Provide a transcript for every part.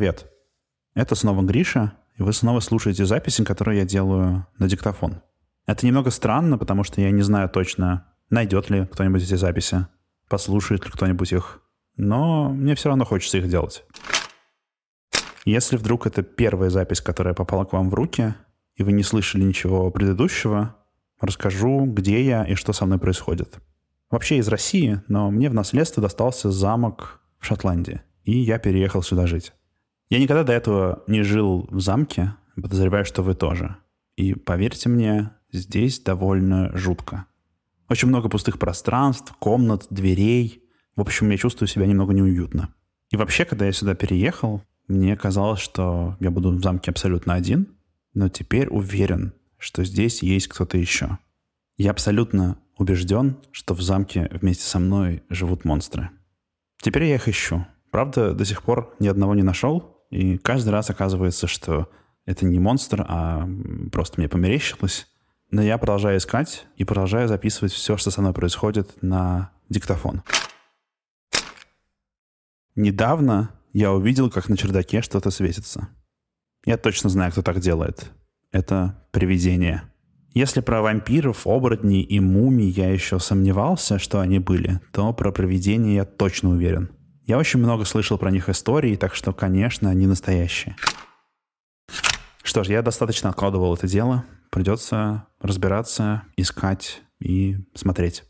привет! Это снова Гриша, и вы снова слушаете записи, которые я делаю на диктофон. Это немного странно, потому что я не знаю точно, найдет ли кто-нибудь эти записи, послушает ли кто-нибудь их, но мне все равно хочется их делать. Если вдруг это первая запись, которая попала к вам в руки, и вы не слышали ничего предыдущего, расскажу, где я и что со мной происходит. Вообще из России, но мне в наследство достался замок в Шотландии, и я переехал сюда жить. Я никогда до этого не жил в замке, подозреваю, что вы тоже. И поверьте мне, здесь довольно жутко. Очень много пустых пространств, комнат, дверей. В общем, я чувствую себя немного неуютно. И вообще, когда я сюда переехал, мне казалось, что я буду в замке абсолютно один, но теперь уверен, что здесь есть кто-то еще. Я абсолютно убежден, что в замке вместе со мной живут монстры. Теперь я их ищу. Правда, до сих пор ни одного не нашел, и каждый раз оказывается, что это не монстр, а просто мне померещилось. Но я продолжаю искать и продолжаю записывать все, что со мной происходит на диктофон. Недавно я увидел, как на чердаке что-то светится. Я точно знаю, кто так делает. Это привидение. Если про вампиров, оборотней и мумий я еще сомневался, что они были, то про привидения я точно уверен. Я очень много слышал про них историй, так что, конечно, они настоящие. Что ж, я достаточно откладывал это дело. Придется разбираться, искать и смотреть.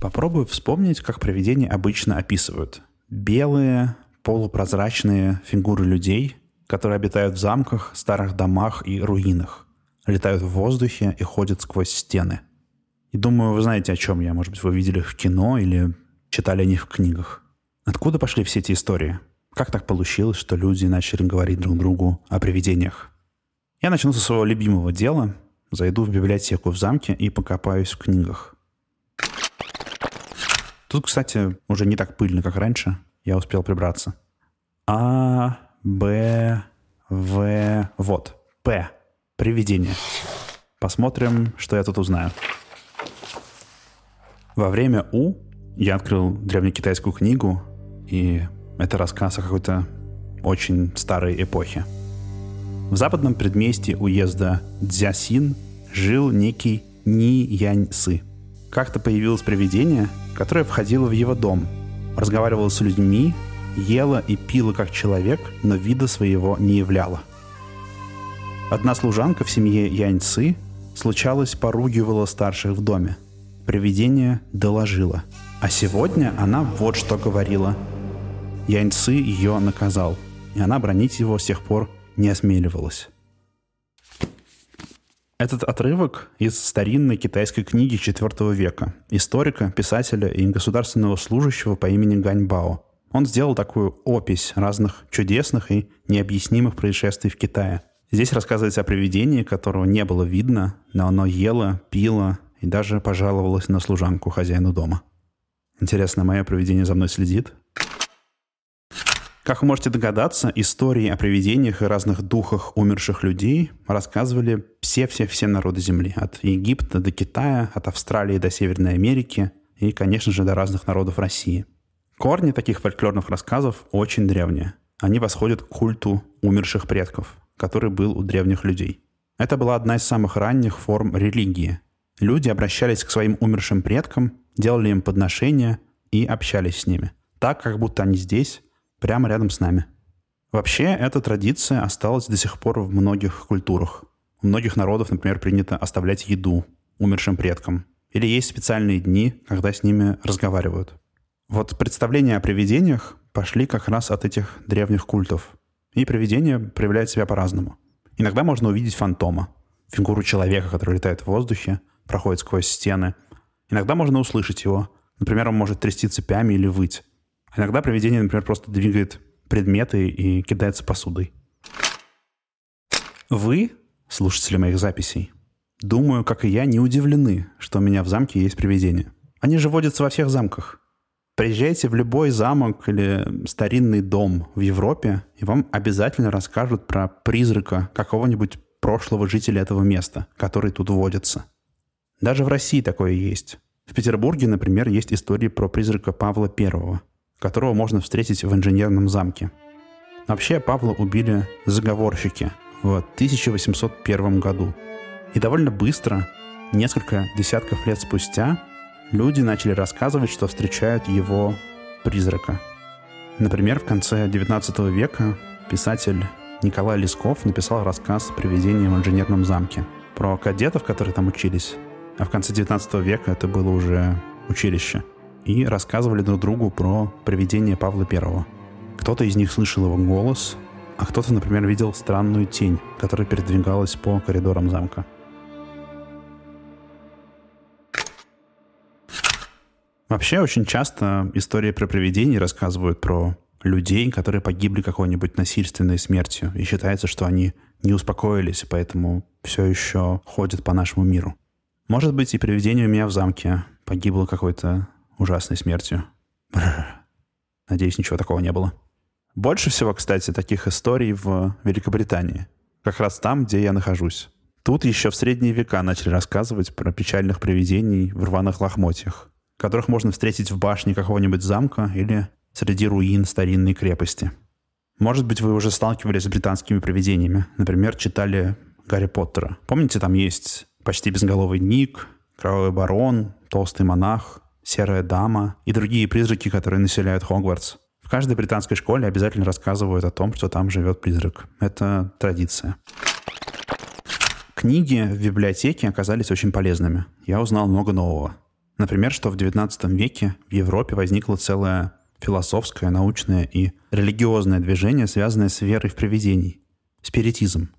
Попробую вспомнить, как привидения обычно описывают. Белые, полупрозрачные фигуры людей, которые обитают в замках, старых домах и руинах, летают в воздухе и ходят сквозь стены. И думаю, вы знаете, о чем я. Может быть, вы видели их в кино или читали о них в книгах. Откуда пошли все эти истории? Как так получилось, что люди начали говорить друг другу о привидениях? Я начну со своего любимого дела. Зайду в библиотеку в замке и покопаюсь в книгах. Тут, кстати, уже не так пыльно, как раньше. Я успел прибраться. А, Б, В, вот, П. Привидение. Посмотрим, что я тут узнаю. Во время У я открыл древнекитайскую книгу, и это рассказ о какой-то очень старой эпохе. В западном предместье уезда Дзясин жил некий Ни Янь Сы. Как-то появилось привидение, которое входило в его дом, разговаривало с людьми, ела и пила как человек, но вида своего не являла. Одна служанка в семье Янь Цы случалось поругивала старших в доме – Привидение доложило. А сегодня она вот что говорила. Яньцы ее наказал, и она бронить его с тех пор не осмеливалась. Этот отрывок из старинной китайской книги IV века историка, писателя и государственного служащего по имени Ганьбао. Он сделал такую опись разных чудесных и необъяснимых происшествий в Китае. Здесь рассказывается о привидении, которого не было видно, но оно ело, пило, и даже пожаловалась на служанку хозяину дома. Интересно, мое привидение за мной следит? Как вы можете догадаться, истории о привидениях и разных духах умерших людей рассказывали все-все-все народы Земли. От Египта до Китая, от Австралии до Северной Америки и, конечно же, до разных народов России. Корни таких фольклорных рассказов очень древние. Они восходят к культу умерших предков, который был у древних людей. Это была одна из самых ранних форм религии, Люди обращались к своим умершим предкам, делали им подношения и общались с ними. Так, как будто они здесь, прямо рядом с нами. Вообще, эта традиция осталась до сих пор в многих культурах. У многих народов, например, принято оставлять еду умершим предкам. Или есть специальные дни, когда с ними разговаривают. Вот представления о привидениях пошли как раз от этих древних культов. И привидения проявляют себя по-разному. Иногда можно увидеть фантома, фигуру человека, который летает в воздухе, проходит сквозь стены. Иногда можно услышать его. Например, он может трясти цепями или выть. иногда привидение, например, просто двигает предметы и кидается посудой. Вы, слушатели моих записей, думаю, как и я, не удивлены, что у меня в замке есть привидения. Они же водятся во всех замках. Приезжайте в любой замок или старинный дом в Европе, и вам обязательно расскажут про призрака какого-нибудь прошлого жителя этого места, который тут водится – даже в России такое есть. В Петербурге, например, есть истории про призрака Павла I, которого можно встретить в инженерном замке. Вообще Павла убили заговорщики в 1801 году. И довольно быстро, несколько десятков лет спустя, люди начали рассказывать, что встречают его призрака. Например, в конце XIX века писатель Николай Лесков написал рассказ «Привидение в инженерном замке» про кадетов, которые там учились. А в конце 19 века это было уже училище. И рассказывали друг другу про привидение Павла Первого. Кто-то из них слышал его голос, а кто-то, например, видел странную тень, которая передвигалась по коридорам замка. Вообще очень часто истории про привидений рассказывают про людей, которые погибли какой-нибудь насильственной смертью, и считается, что они не успокоились, поэтому все еще ходят по нашему миру. Может быть, и привидение у меня в замке погибло какой-то ужасной смертью. Надеюсь, ничего такого не было. Больше всего, кстати, таких историй в Великобритании. Как раз там, где я нахожусь. Тут еще в средние века начали рассказывать про печальных привидений в рваных лохмотьях, которых можно встретить в башне какого-нибудь замка или среди руин старинной крепости. Может быть, вы уже сталкивались с британскими привидениями. Например, читали Гарри Поттера. Помните, там есть почти безголовый Ник, Кровавый Барон, Толстый Монах, Серая Дама и другие призраки, которые населяют Хогвартс. В каждой британской школе обязательно рассказывают о том, что там живет призрак. Это традиция. Книги в библиотеке оказались очень полезными. Я узнал много нового. Например, что в XIX веке в Европе возникла целая философское, научное и религиозное движение, связанное с верой в привидений. Спиритизм.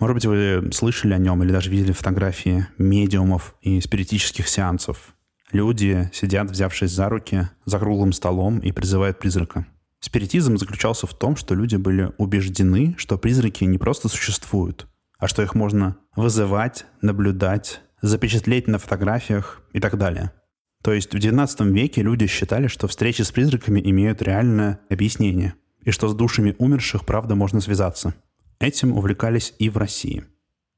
Может быть, вы слышали о нем или даже видели фотографии медиумов и спиритических сеансов. Люди сидят, взявшись за руки, за круглым столом и призывают призрака. Спиритизм заключался в том, что люди были убеждены, что призраки не просто существуют, а что их можно вызывать, наблюдать, запечатлеть на фотографиях и так далее. То есть в XIX веке люди считали, что встречи с призраками имеют реальное объяснение, и что с душами умерших правда можно связаться. Этим увлекались и в России.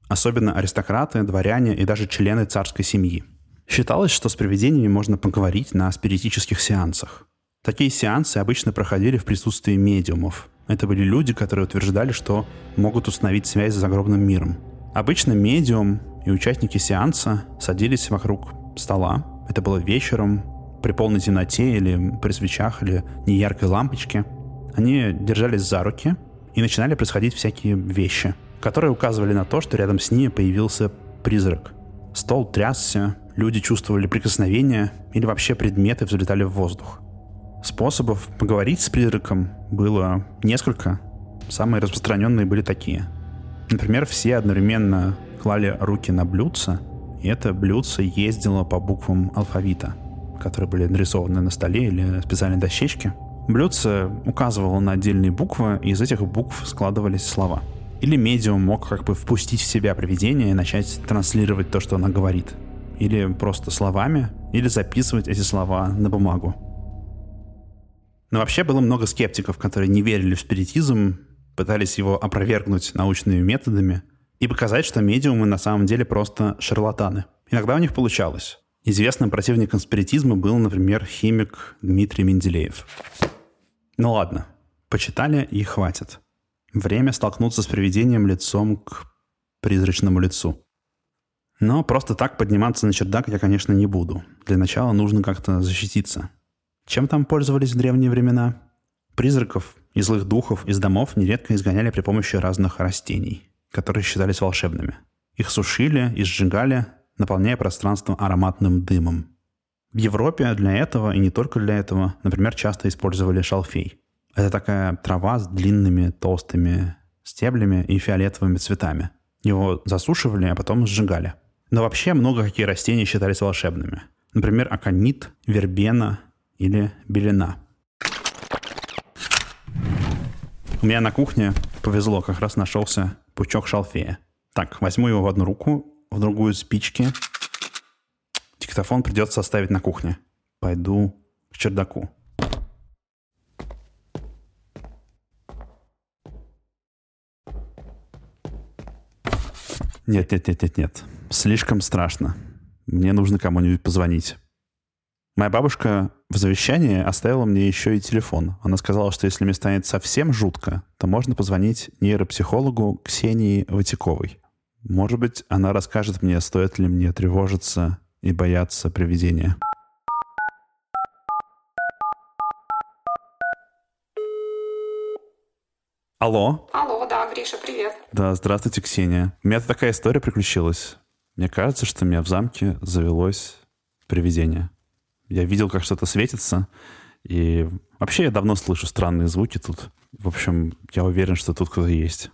Особенно аристократы, дворяне и даже члены царской семьи – Считалось, что с привидениями можно поговорить на спиритических сеансах. Такие сеансы обычно проходили в присутствии медиумов. Это были люди, которые утверждали, что могут установить связь с загробным миром. Обычно медиум и участники сеанса садились вокруг стола. Это было вечером, при полной темноте или при свечах или неяркой лампочке. Они держались за руки, и начинали происходить всякие вещи, которые указывали на то, что рядом с ними появился призрак. Стол трясся, люди чувствовали прикосновения или вообще предметы взлетали в воздух. Способов поговорить с призраком было несколько. Самые распространенные были такие. Например, все одновременно клали руки на блюдце, и это блюдце ездило по буквам алфавита, которые были нарисованы на столе или специальной дощечке. Блюдце указывало на отдельные буквы, и из этих букв складывались слова. Или медиум мог как бы впустить в себя привидение и начать транслировать то, что она говорит – или просто словами, или записывать эти слова на бумагу. Но вообще было много скептиков, которые не верили в спиритизм, пытались его опровергнуть научными методами и показать, что медиумы на самом деле просто шарлатаны. Иногда у них получалось. Известным противником спиритизма был, например, химик Дмитрий Менделеев. Ну ладно, почитали и хватит. Время столкнуться с привидением лицом к призрачному лицу. Но просто так подниматься на чердак я, конечно, не буду. Для начала нужно как-то защититься. Чем там пользовались в древние времена? Призраков и злых духов из домов нередко изгоняли при помощи разных растений, которые считались волшебными. Их сушили и сжигали, наполняя пространство ароматным дымом. В Европе для этого, и не только для этого, например, часто использовали шалфей. Это такая трава с длинными толстыми стеблями и фиолетовыми цветами. Его засушивали, а потом сжигали – но вообще много какие растения считались волшебными. Например, аконит, вербена или белина. У меня на кухне повезло, как раз нашелся пучок шалфея. Так, возьму его в одну руку, в другую спички. Диктофон придется оставить на кухне. Пойду к чердаку. Нет, нет, нет, нет, нет. Слишком страшно. Мне нужно кому-нибудь позвонить. Моя бабушка в завещании оставила мне еще и телефон. Она сказала, что если мне станет совсем жутко, то можно позвонить нейропсихологу Ксении Ватиковой. Может быть, она расскажет мне, стоит ли мне тревожиться и бояться привидения. Алло. Алло, да, Гриша, привет. Да, здравствуйте, Ксения. У меня такая история приключилась. Мне кажется, что у меня в замке завелось привидение. Я видел, как что-то светится, и вообще я давно слышу странные звуки тут. В общем, я уверен, что тут кто-то есть.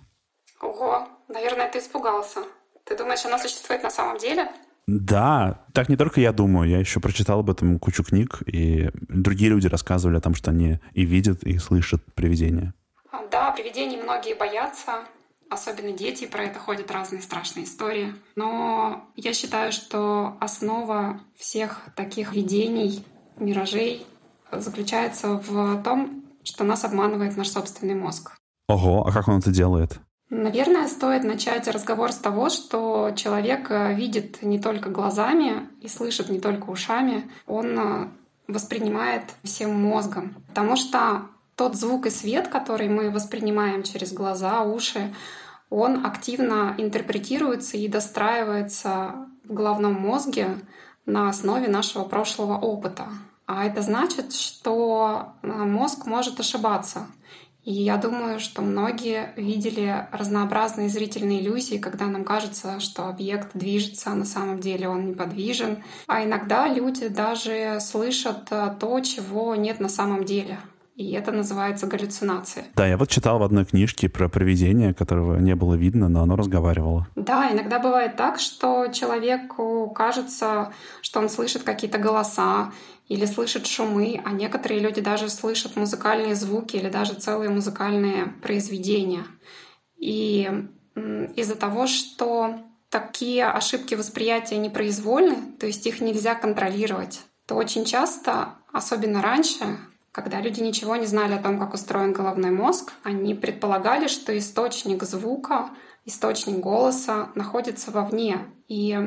Ты испугался. Ты думаешь, она существует на самом деле? Да, так не только я думаю, я еще прочитал об этом кучу книг, и другие люди рассказывали о том, что они и видят, и слышат привидения. А, да, привидений многие боятся, особенно дети, про это ходят разные страшные истории. Но я считаю, что основа всех таких видений, миражей заключается в том, что нас обманывает наш собственный мозг. Ого, а как он это делает? Наверное, стоит начать разговор с того, что человек э, видит не только глазами и слышит не только ушами, он э, воспринимает всем мозгом. Потому что тот звук и свет, который мы воспринимаем через глаза, уши, он активно интерпретируется и достраивается в головном мозге на основе нашего прошлого опыта. А это значит, что э, мозг может ошибаться. И я думаю, что многие видели разнообразные зрительные иллюзии, когда нам кажется, что объект движется, а на самом деле он неподвижен. А иногда люди даже слышат э, то, чего нет на самом деле и это называется галлюцинация. Да, я вот читал в одной книжке про привидение, которого не было видно, но оно разговаривало. Да, иногда бывает так, что человеку кажется, что он слышит какие-то голоса или слышит шумы, а некоторые люди даже слышат музыкальные звуки или даже целые музыкальные произведения. И из-за того, что такие ошибки восприятия непроизвольны, то есть их нельзя контролировать, то очень часто, особенно раньше, когда люди ничего не знали о том, как устроен головной мозг, они предполагали, что источник звука, источник голоса находится вовне, и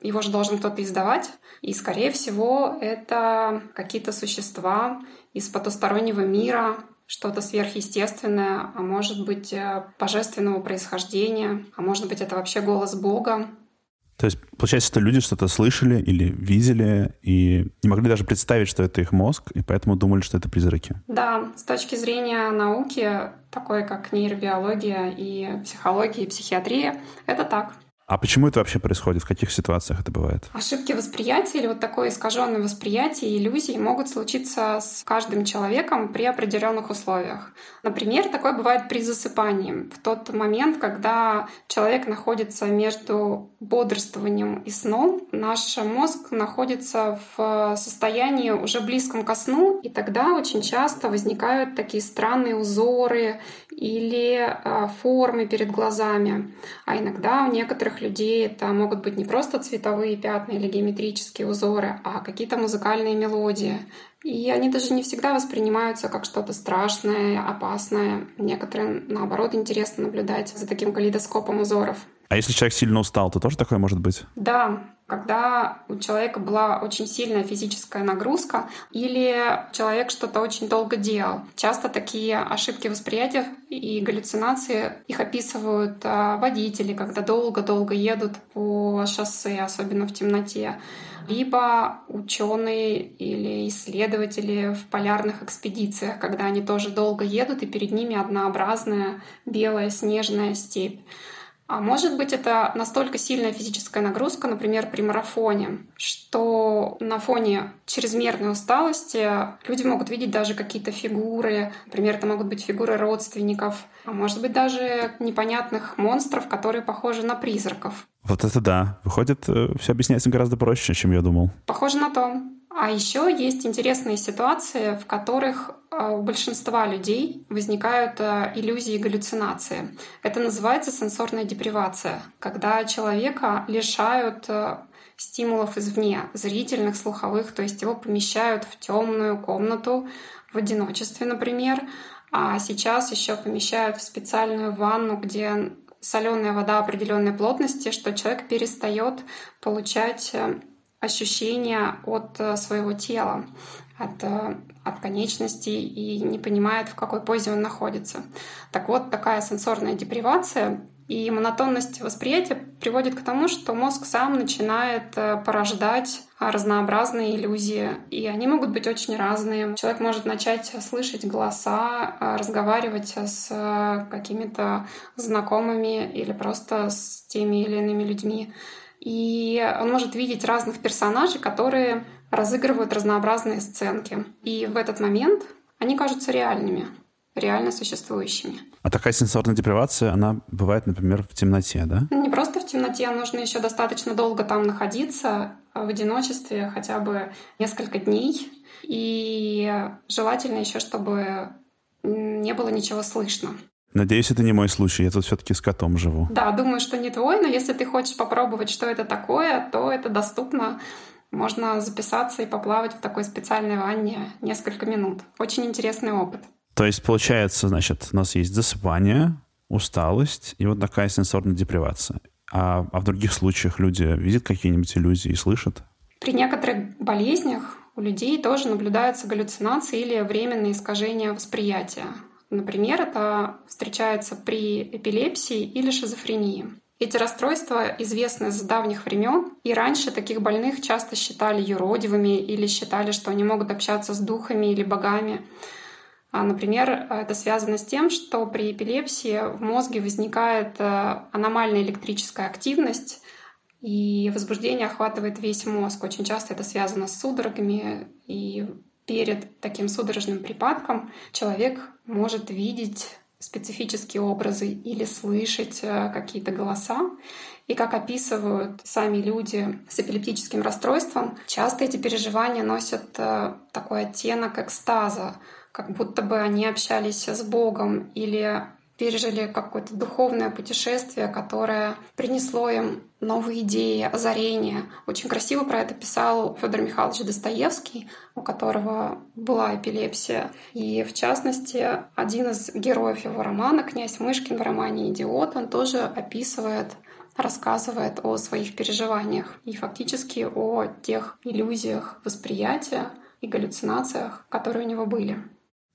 его же должен кто-то издавать. И, скорее всего, это какие-то существа из потустороннего мира, что-то сверхъестественное, а может быть э, божественного происхождения, а может быть это вообще голос Бога. То есть, получается, что люди что-то слышали или видели и не могли даже представить, что это их мозг, и поэтому думали, что это призраки. Да, с точки зрения науки, такой как нейробиология и психология и психиатрия, это так. А почему это вообще происходит? В каких ситуациях это бывает? Ошибки восприятия или вот такое искаженное восприятие иллюзий могут случиться с каждым человеком при определенных условиях. Например, такое бывает при засыпании. В тот момент, когда человек находится между бодрствованием и сном, наш мозг находится в состоянии уже близком ко сну, и тогда очень часто возникают такие странные узоры или а, формы перед глазами. А иногда у некоторых людей это могут быть не просто цветовые пятна или геометрические узоры, а какие-то музыкальные мелодии. И они даже не всегда воспринимаются как что-то страшное, опасное. Некоторым, наоборот, интересно наблюдать за таким калейдоскопом узоров. А если человек сильно устал, то тоже такое может быть? Да, когда у человека была очень сильная физическая нагрузка или человек что-то очень долго делал. Часто такие ошибки восприятия и галлюцинации их описывают а, водители, когда долго-долго едут по шоссе, особенно в темноте либо ученые или исследователи в полярных экспедициях, когда они тоже долго едут, и перед ними однообразная белая снежная степь. А может быть, это настолько сильная физическая нагрузка, например, при марафоне, что на фоне чрезмерной усталости люди могут видеть даже какие-то фигуры. Например, это могут быть фигуры родственников, а может быть даже непонятных монстров, которые похожи на призраков. Вот это да. Выходит, э, все объясняется гораздо проще, чем я думал. Похоже на то. А еще есть интересные ситуации, в которых э, у большинства людей возникают э, иллюзии и галлюцинации. Это называется сенсорная депривация, когда человека лишают стимулов извне, зрительных, слуховых, то есть его помещают в темную комнату в одиночестве, например, а сейчас еще помещают в специальную ванну, где соленая вода определенной плотности, что человек перестает получать э, ощущения от э, своего тела, от, э, от конечностей и не понимает, в какой позе он находится. Так вот, такая сенсорная депривация и монотонность восприятия приводит к тому, что мозг сам начинает э, порождать разнообразные иллюзии, и они могут быть очень разные. Человек может начать слышать голоса, разговаривать с какими-то знакомыми или просто с теми или иными людьми. И он может видеть разных персонажей, которые разыгрывают разнообразные сценки. И в этот момент они кажутся реальными, реально существующими. А такая сенсорная депривация, она бывает, например, в темноте, да? Не просто в темноте, нужно еще достаточно долго там находиться, а в одиночестве хотя бы несколько дней. И желательно еще, чтобы не было ничего слышно. Надеюсь, это не мой случай. Я тут все-таки с котом живу. Да, думаю, что не твой, но если ты хочешь попробовать, что это такое, то это доступно. Можно записаться и поплавать в такой специальной ванне несколько минут. Очень интересный опыт. То есть, получается, значит, у нас есть засыпание, усталость и вот такая сенсорная депривация. А, а в других случаях люди видят какие-нибудь иллюзии и слышат? При некоторых болезнях у людей тоже наблюдаются галлюцинации или временные искажения восприятия. Например, это встречается при эпилепсии или шизофрении. Эти расстройства известны с давних времен, и раньше таких больных часто считали юродивыми или считали, что они могут общаться с духами или богами. А, например, это связано с тем, что при эпилепсии в мозге возникает э, аномальная электрическая активность, и возбуждение охватывает весь мозг. Очень часто это связано с судорогами, и перед таким судорожным припадком человек может видеть специфические образы или слышать э, какие-то голоса. И как описывают сами люди с эпилептическим расстройством, часто эти переживания носят э, такой оттенок экстаза, как будто бы они общались с Богом или пережили какое-то духовное путешествие, которое принесло им новые идеи, озарения. Очень красиво про это писал Федор Михайлович Достоевский, у которого была эпилепсия. И, в частности, один из героев его романа, князь Мышкин в романе «Идиот», он тоже описывает рассказывает о своих переживаниях и фактически о тех иллюзиях восприятия и галлюцинациях, которые у него были.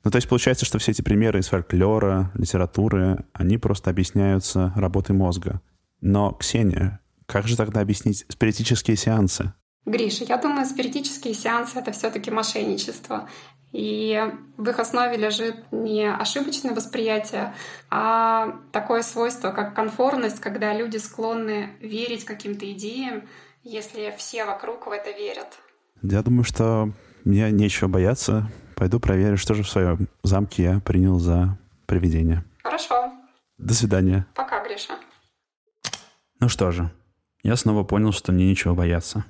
Ну, то есть получается, что все эти примеры из фольклора, литературы, они просто объясняются работой мозга. Но, Ксения, как же тогда объяснить спиритические сеансы? Гриша, я думаю, спиритические сеансы — это все таки мошенничество. И в их основе лежит не ошибочное восприятие, а такое свойство, как конформность, когда люди склонны верить каким-то идеям, если все вокруг в это верят. Я думаю, что мне нечего бояться. Пойду проверю, что же в своем замке я принял за привидение. Хорошо. До свидания. Пока, Гриша. Ну что же, я снова понял, что мне нечего бояться.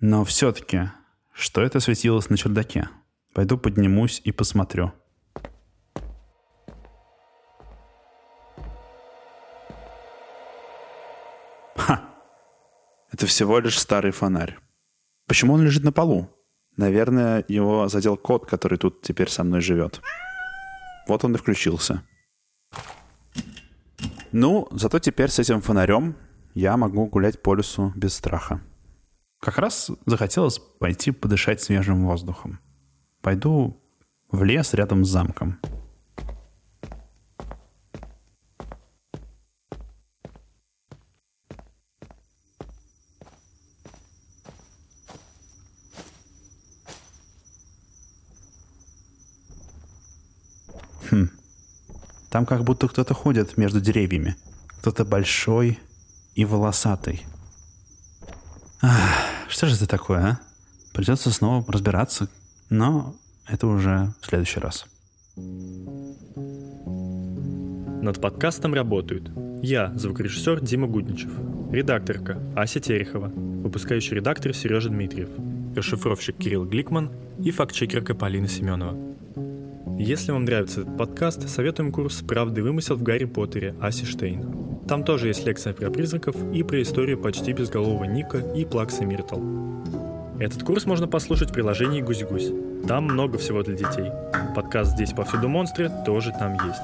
Но все-таки, что это светилось на чердаке? Пойду поднимусь и посмотрю. Ха! Это всего лишь старый фонарь. Почему он лежит на полу? Наверное, его задел кот, который тут теперь со мной живет. Вот он и включился. Ну, зато теперь с этим фонарем я могу гулять по лесу без страха. Как раз захотелось пойти подышать свежим воздухом. Пойду в лес рядом с замком. Там как будто кто-то ходит между деревьями. Кто-то большой и волосатый. Ах, что же это такое, а? Придется снова разбираться, но это уже в следующий раз. Над подкастом работают я, звукорежиссер Дима Гудничев, редакторка Ася Терехова, выпускающий редактор Сережа Дмитриев, расшифровщик Кирилл Гликман и фактчекерка Полина Семенова. Если вам нравится этот подкаст, советуем курс «Правда и вымысел в Гарри Поттере» Аси Штейн. Там тоже есть лекция про призраков и про историю почти безголового Ника и Плакса Миртл. Этот курс можно послушать в приложении «Гусь-гусь». Там много всего для детей. Подкаст «Здесь повсюду монстры» тоже там есть.